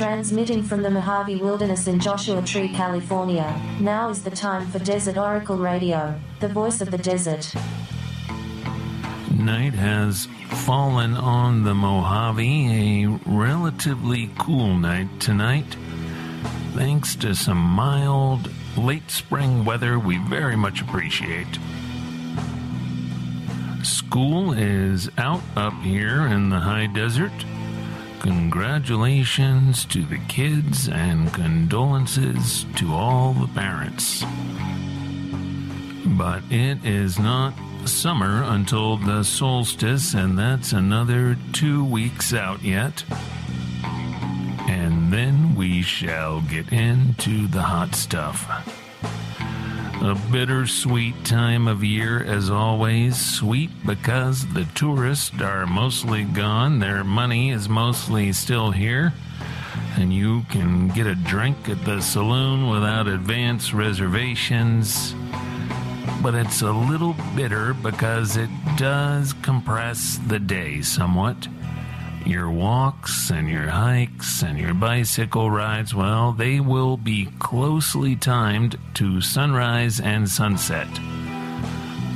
Transmitting from the Mojave Wilderness in Joshua Tree, California, now is the time for Desert Oracle Radio, the voice of the desert. Night has fallen on the Mojave, a relatively cool night tonight. Thanks to some mild late spring weather we very much appreciate. School is out up here in the high desert. Congratulations to the kids and condolences to all the parents. But it is not summer until the solstice, and that's another two weeks out yet. And then we shall get into the hot stuff. A bittersweet time of year, as always. Sweet because the tourists are mostly gone, their money is mostly still here, and you can get a drink at the saloon without advance reservations. But it's a little bitter because it does compress the day somewhat. Your walks and your hikes and your bicycle rides, well, they will be closely timed to sunrise and sunset.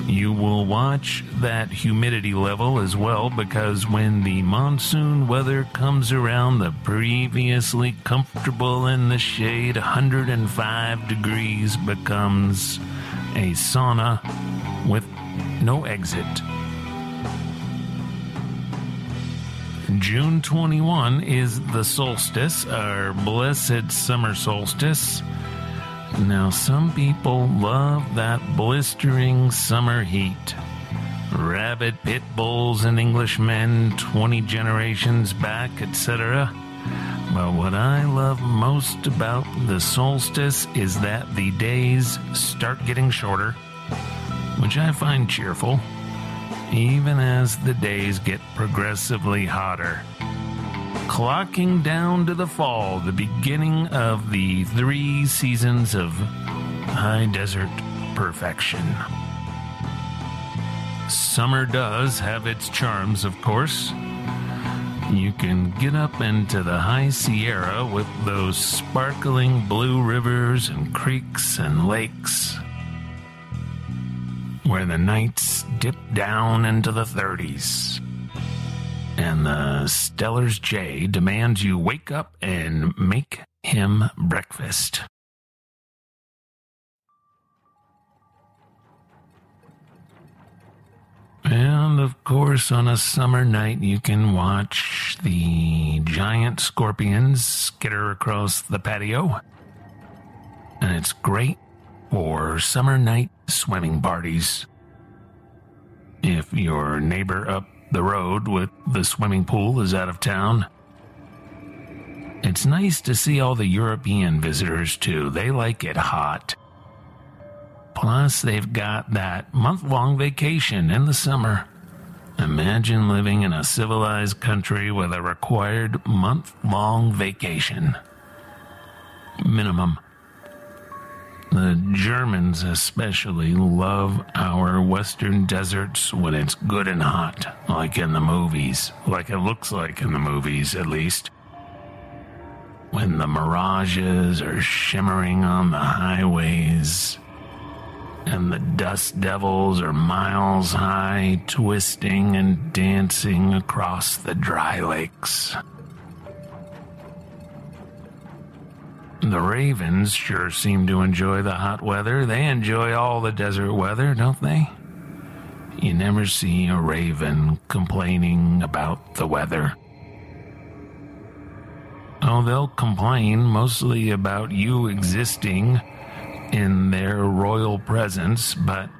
You will watch that humidity level as well because when the monsoon weather comes around, the previously comfortable in the shade 105 degrees becomes a sauna with no exit. June 21 is the solstice, our blessed summer solstice. Now, some people love that blistering summer heat. Rabid pit bulls and Englishmen 20 generations back, etc. But what I love most about the solstice is that the days start getting shorter, which I find cheerful even as the days get progressively hotter. Clocking down to the fall, the beginning of the three seasons of high desert perfection. Summer does have its charms, of course. You can get up into the high Sierra with those sparkling blue rivers and creeks and lakes where the nights dip down into the 30s. And the Steller's jay demands you wake up and make him breakfast. And of course, on a summer night, you can watch the giant scorpions skitter across the patio. And it's great for summer night swimming parties. If your neighbor up the road with the swimming pool is out of town, it's nice to see all the European visitors too. They like it hot. Plus, they've got that month long vacation in the summer. Imagine living in a civilized country with a required month long vacation. Minimum. The Germans especially love our western deserts when it's good and hot, like in the movies, like it looks like in the movies at least. When the mirages are shimmering on the highways, and the dust devils are miles high, twisting and dancing across the dry lakes. The ravens sure seem to enjoy the hot weather. They enjoy all the desert weather, don't they? You never see a raven complaining about the weather. Oh, they'll complain mostly about you existing in their royal presence, but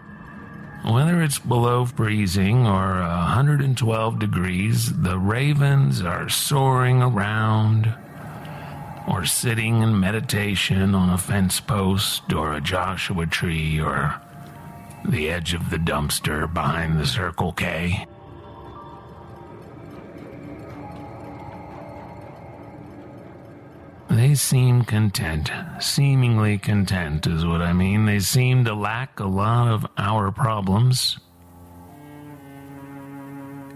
whether it's below freezing or 112 degrees, the ravens are soaring around or sitting in meditation on a fence post or a Joshua tree or the edge of the dumpster behind the Circle K. They seem content, seemingly content is what I mean. They seem to lack a lot of our problems.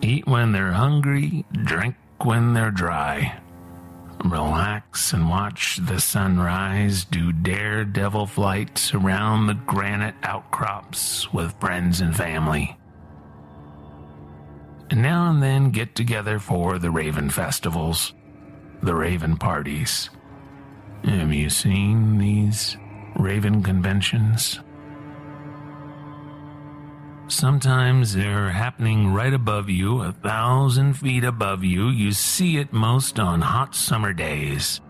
Eat when they're hungry, drink when they're dry relax and watch the sunrise, do daredevil flights around the granite outcrops with friends and family. And now and then get together for the Raven festivals, the Raven parties. Have you seen these Raven conventions? Sometimes they're happening right above you, a thousand feet above you. You see it most on hot summer days.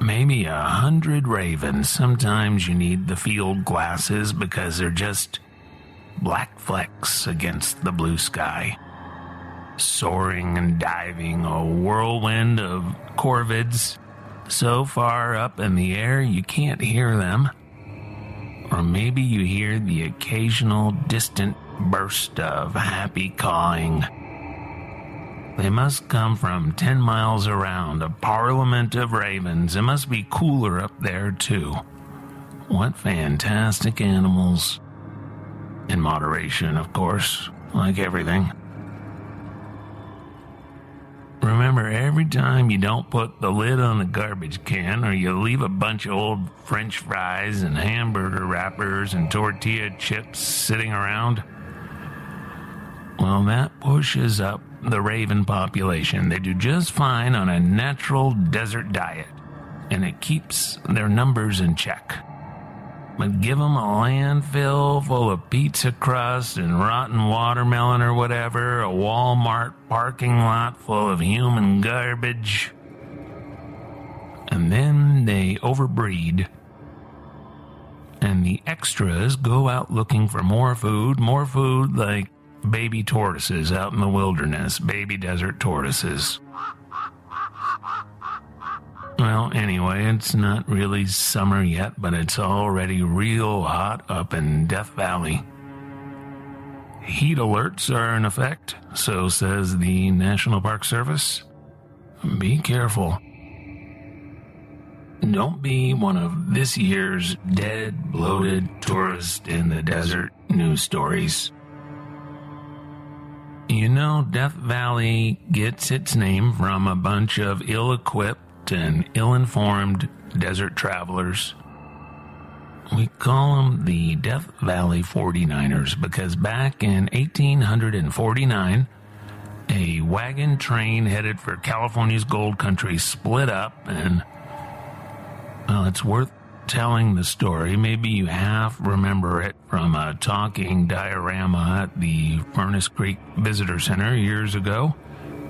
Maybe a hundred ravens. Sometimes you need the field glasses because they're just black flecks against the blue sky. Soaring and diving, a whirlwind of corvids so far up in the air you can't hear them or maybe you hear the occasional distant burst of happy cawing. They must come from 10 miles around, a parliament of ravens. It must be cooler up there, too. What fantastic animals. In moderation, of course, like everything. Remember, every time you don't put the lid on the garbage can or you leave a bunch of old french fries and hamburger wrappers and tortilla chips sitting around, well, that pushes up the raven population. They do just fine on a natural desert diet, and it keeps their numbers in check but give them a landfill full of pizza crust and rotten watermelon or whatever, a Walmart parking lot full of human garbage. And then they overbreed. And the extras go out looking for more food, more food like baby tortoises out in the wilderness, baby desert tortoises. Well, anyway, it's not really summer yet, but it's already real hot up in Death Valley. Heat alerts are in effect, so says the National Park Service. Be careful. Don't be one of this year's dead, bloated tourist in the desert news stories. You know, Death Valley gets its name from a bunch of ill equipped and ill informed desert travelers. We call them the Death Valley 49ers because back in 1849, a wagon train headed for California's gold country split up, and well, it's worth telling the story. Maybe you half remember it from a talking diorama at the Furnace Creek Visitor Center years ago.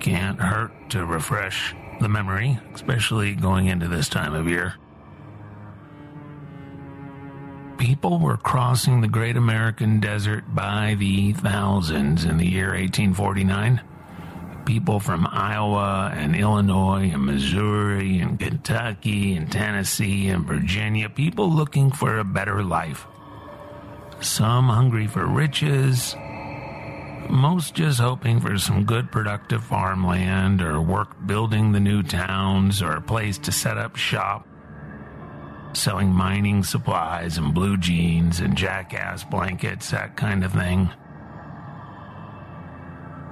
Can't hurt to refresh the memory, especially going into this time of year. People were crossing the great American desert by the thousands in the year 1849. People from Iowa and Illinois and Missouri and Kentucky and Tennessee and Virginia, people looking for a better life. Some hungry for riches, most just hoping for some good productive farmland or work building the new towns or a place to set up shop, selling mining supplies and blue jeans and jackass blankets, that kind of thing.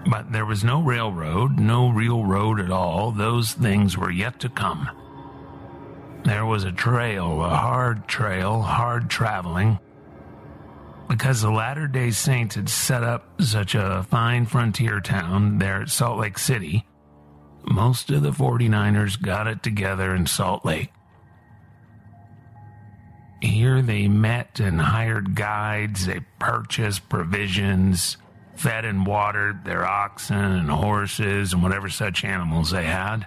But there was no railroad, no real road at all. Those things were yet to come. There was a trail, a hard trail, hard traveling because the Latter day Saints had set up such a fine frontier town there at Salt Lake City, most of the 49ers got it together in Salt Lake. Here they met and hired guides, they purchased provisions, fed and watered their oxen and horses and whatever such animals they had,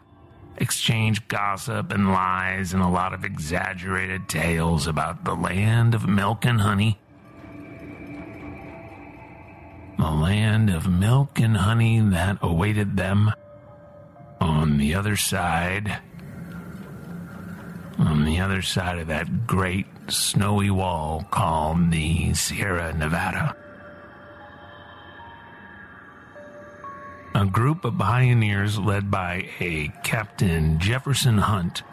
exchanged gossip and lies and a lot of exaggerated tales about the land of milk and honey the land of milk and honey that awaited them on the other side, on the other side of that great snowy wall called the Sierra Nevada. A group of pioneers led by a Captain Jefferson Hunt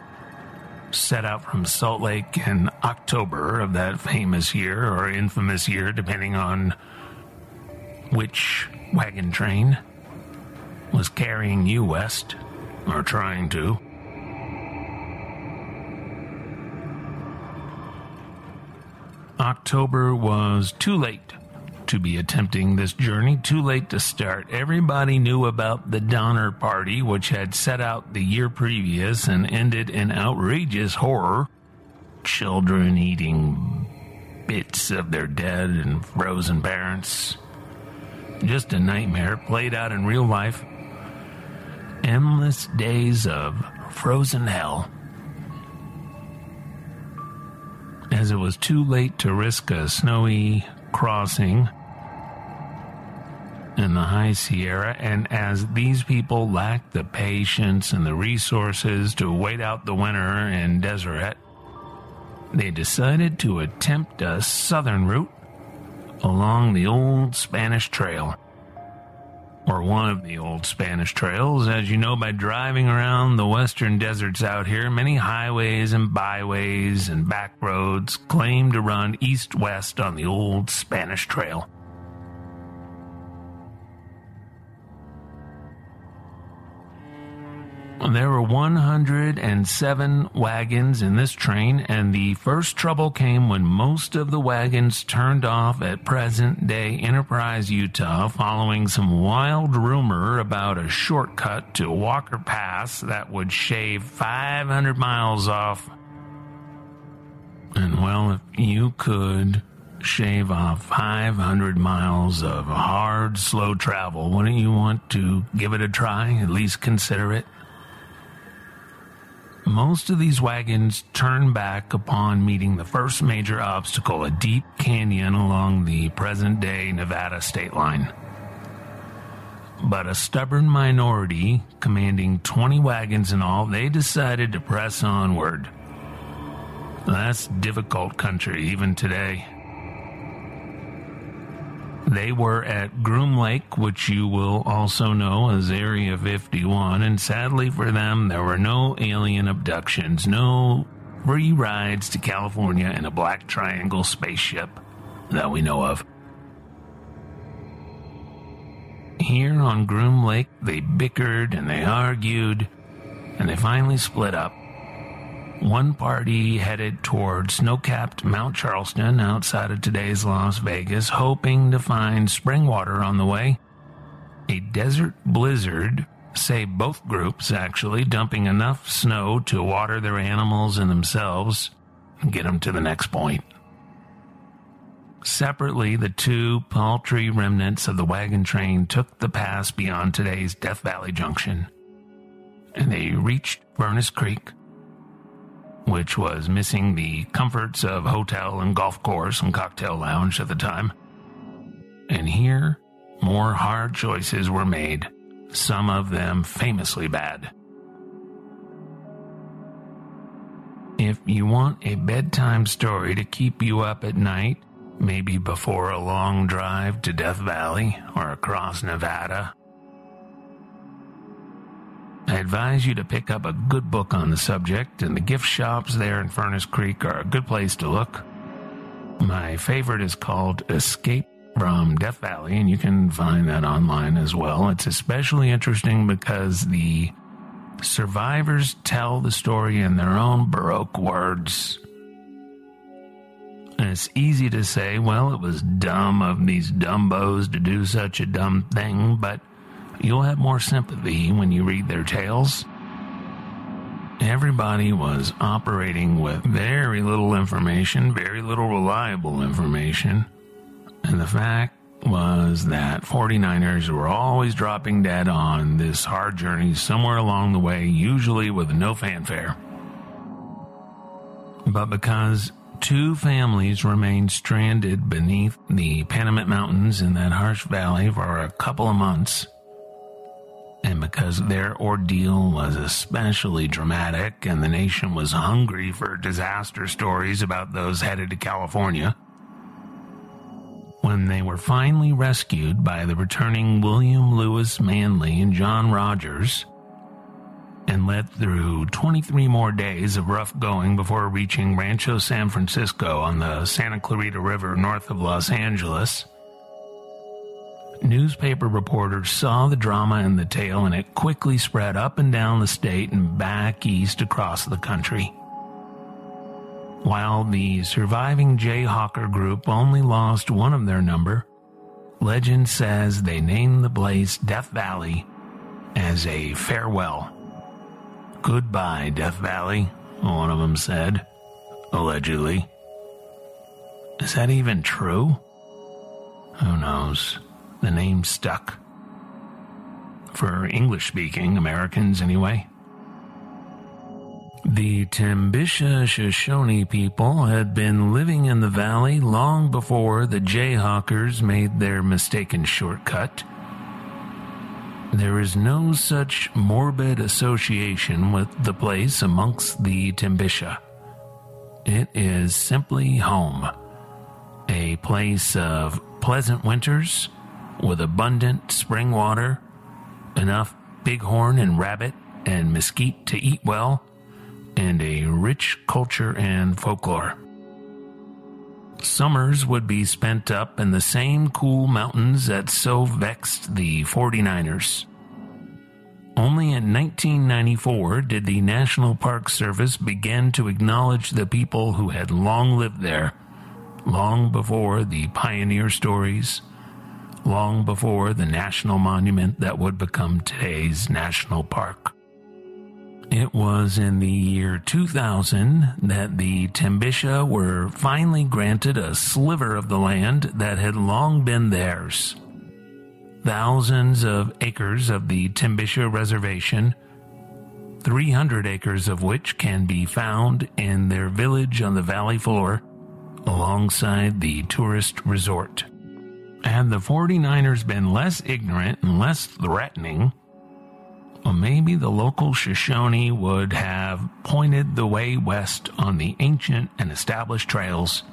set out from Salt Lake in October of that famous year or infamous year, depending on which wagon train was carrying you west, or trying to. October was too late to be attempting this journey, too late to start. Everybody knew about the Donner Party, which had set out the year previous and ended in outrageous horror. Children eating bits of their dead and frozen parents, just a nightmare played out in real life. Endless days of frozen hell. As it was too late to risk a snowy crossing, in the High Sierra, and as these people lacked the patience and the resources to wait out the winter in Deseret, they decided to attempt a southern route along the old Spanish Trail. Or one of the old Spanish trails, as you know by driving around the western deserts out here, many highways and byways and back roads claim to run east west on the old Spanish Trail. There were 107 wagons in this train, and the first trouble came when most of the wagons turned off at present day Enterprise, Utah, following some wild rumor about a shortcut to Walker Pass that would shave 500 miles off. And well, if you could shave off 500 miles of hard, slow travel, wouldn't you want to give it a try? At least consider it? Most of these wagons turn back upon meeting the first major obstacle, a deep canyon along the present day Nevada state line. But a stubborn minority, commanding 20 wagons in all, they decided to press onward. That's difficult country even today. They were at Groom Lake, which you will also know as Area 51, and sadly for them, there were no alien abductions, no free rides to California in a Black Triangle spaceship that we know of. Here on Groom Lake, they bickered and they argued, and they finally split up. One party headed toward snow capped Mount Charleston outside of today's Las Vegas, hoping to find spring water on the way. A desert blizzard say both groups, actually, dumping enough snow to water their animals and themselves and get them to the next point. Separately, the two paltry remnants of the wagon train took the pass beyond today's Death Valley Junction, and they reached Furnace Creek which was missing the comforts of hotel and golf course and cocktail lounge at the time. And here, more hard choices were made, some of them famously bad. If you want a bedtime story to keep you up at night, maybe before a long drive to Death Valley or across Nevada, I advise you to pick up a good book on the subject, and the gift shops there in Furnace Creek are a good place to look. My favorite is called Escape from Death Valley, and you can find that online as well. It's especially interesting because the survivors tell the story in their own Baroque words. And it's easy to say, well, it was dumb of these dumbos to do such a dumb thing, but You'll have more sympathy when you read their tales. Everybody was operating with very little information, very little reliable information. And the fact was that 49ers were always dropping dead on this hard journey somewhere along the way, usually with no fanfare. But because two families remained stranded beneath the Panamint Mountains in that harsh valley for a couple of months, and because uh-huh. their ordeal was especially dramatic and the nation was hungry for disaster stories about those headed to California, when they were finally rescued by the returning William Lewis Manley and John Rogers, and led through 23 more days of rough going before reaching Rancho San Francisco on the Santa Clarita River north of Los Angeles, Newspaper reporters saw the drama in the tale and it quickly spread up and down the state and back east across the country. While the surviving Jayhawker group only lost one of their number, legend says they named the place Death Valley as a farewell. Goodbye, Death Valley, one of them said, allegedly. Is that even true? Who knows? The name stuck. For English speaking Americans, anyway. The Timbisha Shoshone people had been living in the valley long before the Jayhawkers made their mistaken shortcut. There is no such morbid association with the place amongst the Timbisha. It is simply home, a place of pleasant winters with abundant spring water, enough bighorn and rabbit and mesquite to eat well, and a rich culture and folklore. Summers would be spent up in the same cool mountains that so vexed the 49ers. Only in 1994 did the National Park Service begin to acknowledge the people who had long lived there, long before the pioneer stories, long before the national monument that would become today's national park. It was in the year 2000 that the Timbisha were finally granted a sliver of the land that had long been theirs. Thousands of acres of the Timbisha Reservation, 300 acres of which can be found in their village on the valley floor alongside the tourist resort. Had the 49ers been less ignorant and less threatening, well, maybe the local Shoshone would have pointed the way west on the ancient and established trails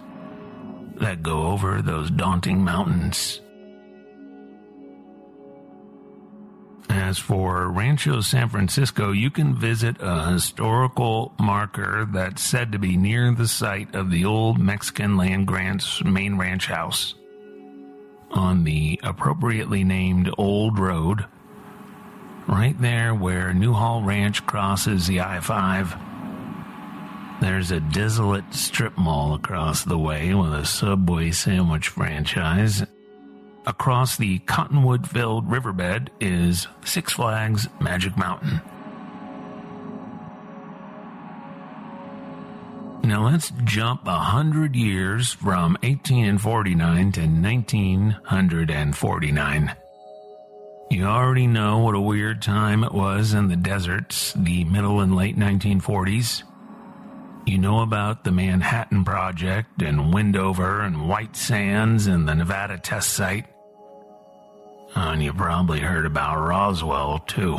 that go over those daunting mountains. As for Rancho San Francisco, you can visit a historical marker that's said to be near the site of the old Mexican land grant's main ranch house. On the appropriately named Old Road, right there where Newhall Ranch crosses the I 5. There's a desolate strip mall across the way with a Subway sandwich franchise. Across the cottonwood filled riverbed is Six Flags Magic Mountain. Now let's jump a hundred years from 1849 to 1949. You already know what a weird time it was in the deserts, the middle and late 1940s. You know about the Manhattan Project and Wendover and White Sands and the Nevada test site. Uh, and you probably heard about Roswell, too.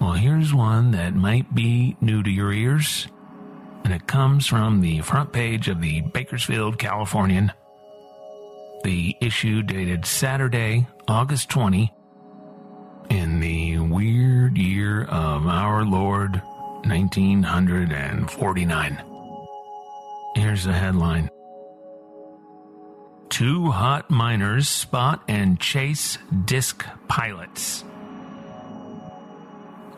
Well, here's one that might be new to your ears, and it comes from the front page of the Bakersfield Californian the issue dated Saturday, August 20, in the weird year of our Lord 1949. Here's the headline Two hot miners spot and chase disc pilots.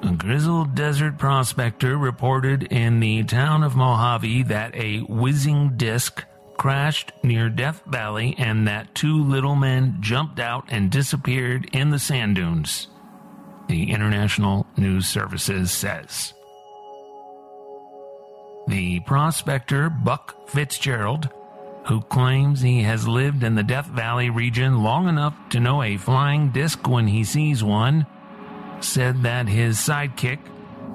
A grizzled desert prospector reported in the town of Mojave that a whizzing disc crashed near Death Valley and that two little men jumped out and disappeared in the sand dunes, the International News Services says. The prospector, Buck Fitzgerald, who claims he has lived in the Death Valley region long enough to know a flying disc when he sees one, said that his sidekick,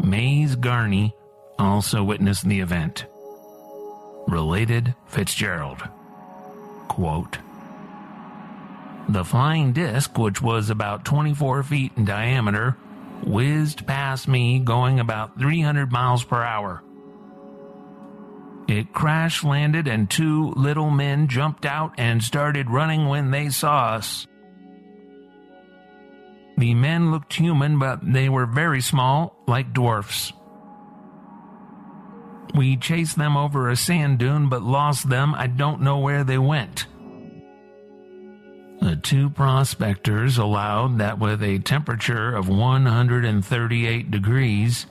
Maze Garney, also witnessed the event related Fitzgerald. Quote, the flying disc, which was about 24 feet in diameter, whizzed past me going about 300 miles per hour. It crash landed, and two little men jumped out and started running when they saw us. The men looked human, but they were very small, like dwarfs. We chased them over a sand dune but lost them. I don't know where they went. The two prospectors allowed that with a temperature of 138 degrees,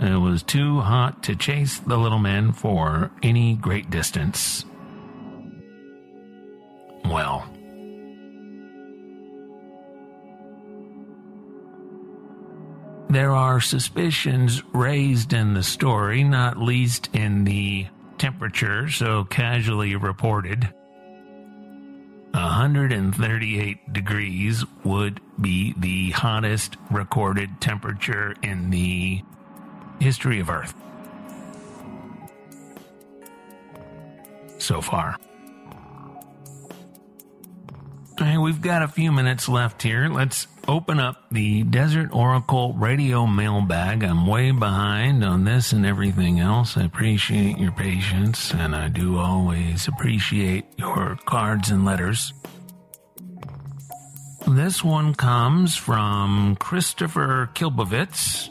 It was too hot to chase the little men for any great distance. Well, there are suspicions raised in the story, not least in the temperature so casually reported. 138 degrees would be the hottest recorded temperature in the history of Earth. So far. Right, we've got a few minutes left here. Let's open up the Desert Oracle radio mailbag. I'm way behind on this and everything else. I appreciate your patience, and I do always appreciate your cards and letters. This one comes from Christopher Kilbovitz.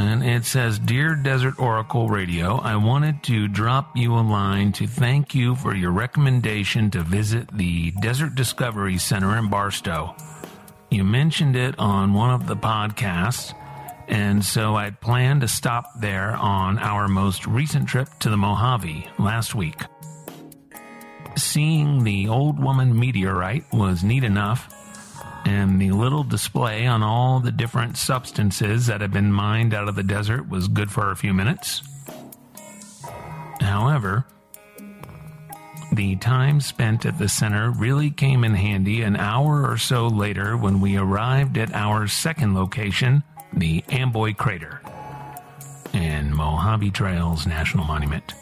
And it says, Dear Desert Oracle Radio, I wanted to drop you a line to thank you for your recommendation to visit the Desert Discovery Center in Barstow. You mentioned it on one of the podcasts, and so I planned to stop there on our most recent trip to the Mojave last week. Seeing the old woman meteorite was neat enough and the little display on all the different substances that have been mined out of the desert was good for a few minutes. However, the time spent at the center really came in handy an hour or so later when we arrived at our second location, the Amboy Crater and Mojave Trails National Monument.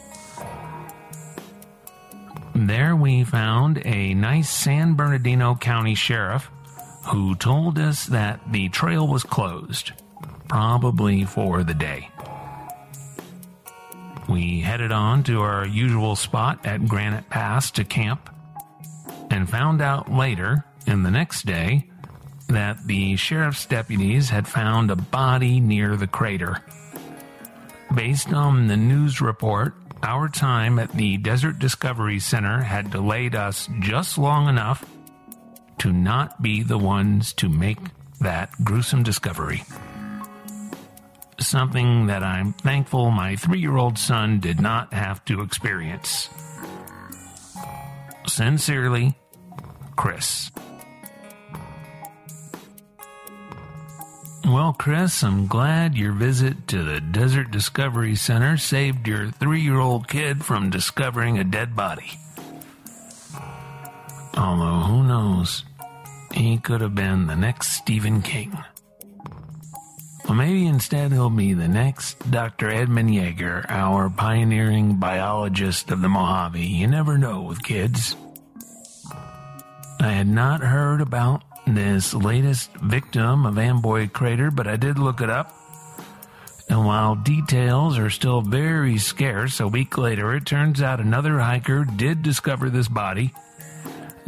There we found a nice San Bernardino County sheriff who told us that the trail was closed, probably for the day. We headed on to our usual spot at Granite Pass to camp and found out later, in the next day, that the sheriff's deputies had found a body near the crater. Based on the news report, our time at the Desert Discovery Center had delayed us just long enough to not be the ones to make that gruesome discovery. Something that I'm thankful my three year old son did not have to experience. Sincerely, Chris. Well, Chris, I'm glad your visit to the Desert Discovery Center saved your three year old kid from discovering a dead body. Although, who knows? He could have been the next Stephen King. Or maybe instead he'll be the next Dr. Edmund Jaeger, our pioneering biologist of the Mojave. You never know with kids. I had not heard about this latest victim of Amboy Crater, but I did look it up. And while details are still very scarce, a week later it turns out another hiker did discover this body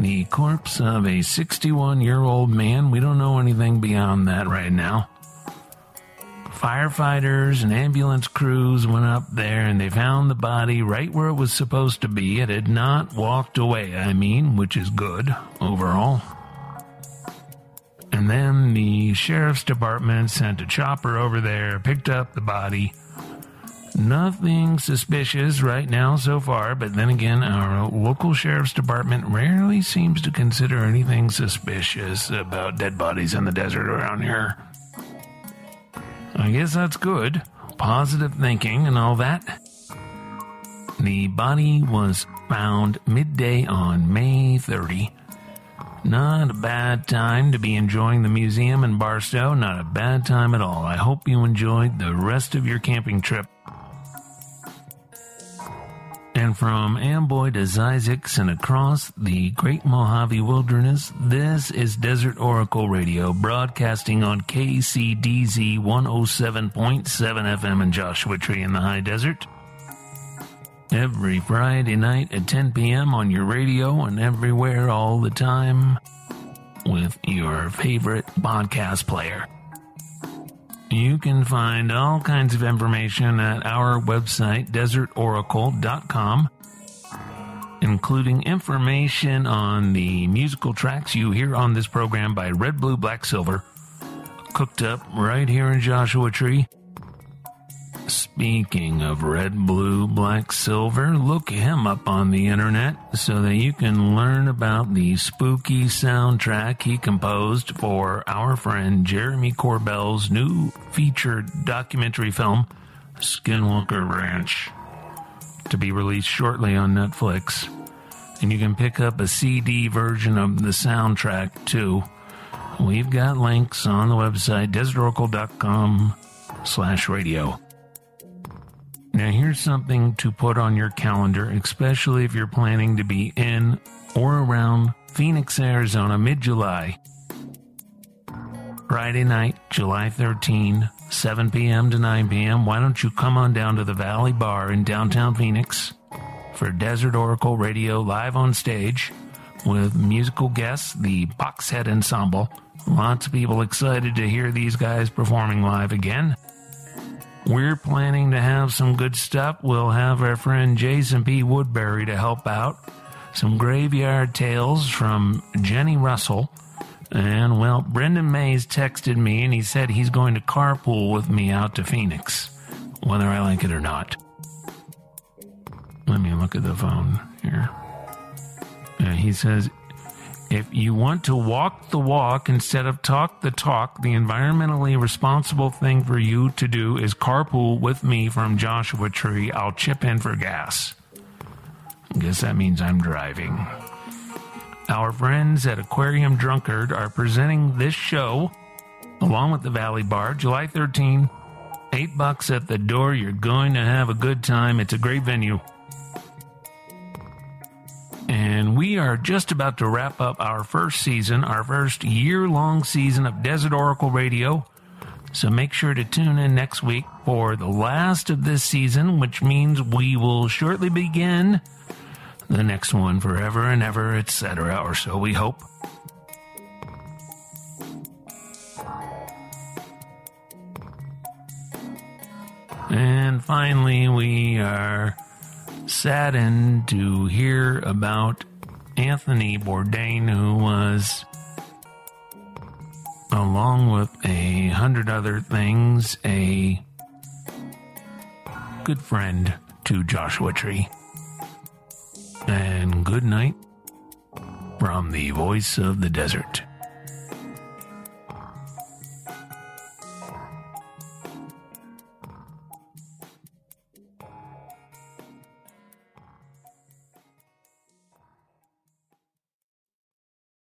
the corpse of a 61 year old man. We don't know anything beyond that right now. Firefighters and ambulance crews went up there and they found the body right where it was supposed to be. It had not walked away, I mean, which is good overall. And then the sheriff's department sent a chopper over there, picked up the body, Nothing suspicious right now so far, but then again, our local sheriff's department rarely seems to consider anything suspicious about dead bodies in the desert around here. I guess that's good. Positive thinking and all that. The body was found midday on May 30. Not a bad time to be enjoying the museum in Barstow. Not a bad time at all. I hope you enjoyed the rest of your camping trip. And from Amboy to Zzyzx and across the Great Mojave Wilderness, this is Desert Oracle Radio, broadcasting on KCDZ 107.7 FM in Joshua Tree in the High Desert. Every Friday night at 10 p.m. on your radio and everywhere all the time with your favorite podcast player. You can find all kinds of information at our website, desertoracle.com, including information on the musical tracks you hear on this program by Red, Blue, Black, Silver, cooked up right here in Joshua Tree. Speaking of red, blue, black, silver, look him up on the internet so that you can learn about the spooky soundtrack he composed for our friend Jeremy Corbell's new feature documentary film, Skinwalker Ranch, to be released shortly on Netflix. And you can pick up a CD version of the soundtrack too. We've got links on the website, desertoracle.com slash radio. Here's something to put on your calendar, especially if you're planning to be in or around Phoenix, Arizona, mid July. Friday night, July 13, 7 p.m. to 9 p.m. Why don't you come on down to the Valley Bar in downtown Phoenix for Desert Oracle Radio live on stage with musical guests, the Boxhead Ensemble. Lots of people excited to hear these guys performing live again. We're planning to have some good stuff. We'll have our friend Jason P. Woodbury to help out. Some graveyard tales from Jenny Russell. And, well, Brendan Mays texted me and he said he's going to carpool with me out to Phoenix, whether I like it or not. Let me look at the phone here. Uh, he says, if you want to walk the walk instead of talk the talk, the environmentally responsible thing for you to do is carpool with me from Joshua Tree. I'll chip in for gas. I guess that means I'm driving. Our friends at Aquarium Drunkard are presenting this show along with the Valley Bar July 13. Eight bucks at the door. You're going to have a good time. It's a great venue. And we are just about to wrap up our first season, our first year long season of Desert Oracle Radio. So make sure to tune in next week for the last of this season, which means we will shortly begin the next one forever and ever, etc., or so we hope. And finally, we are saddened to hear about Anthony Bourdain, who was, along with a hundred other things, a good friend to Joshua Tree. And good night from the voice of the desert.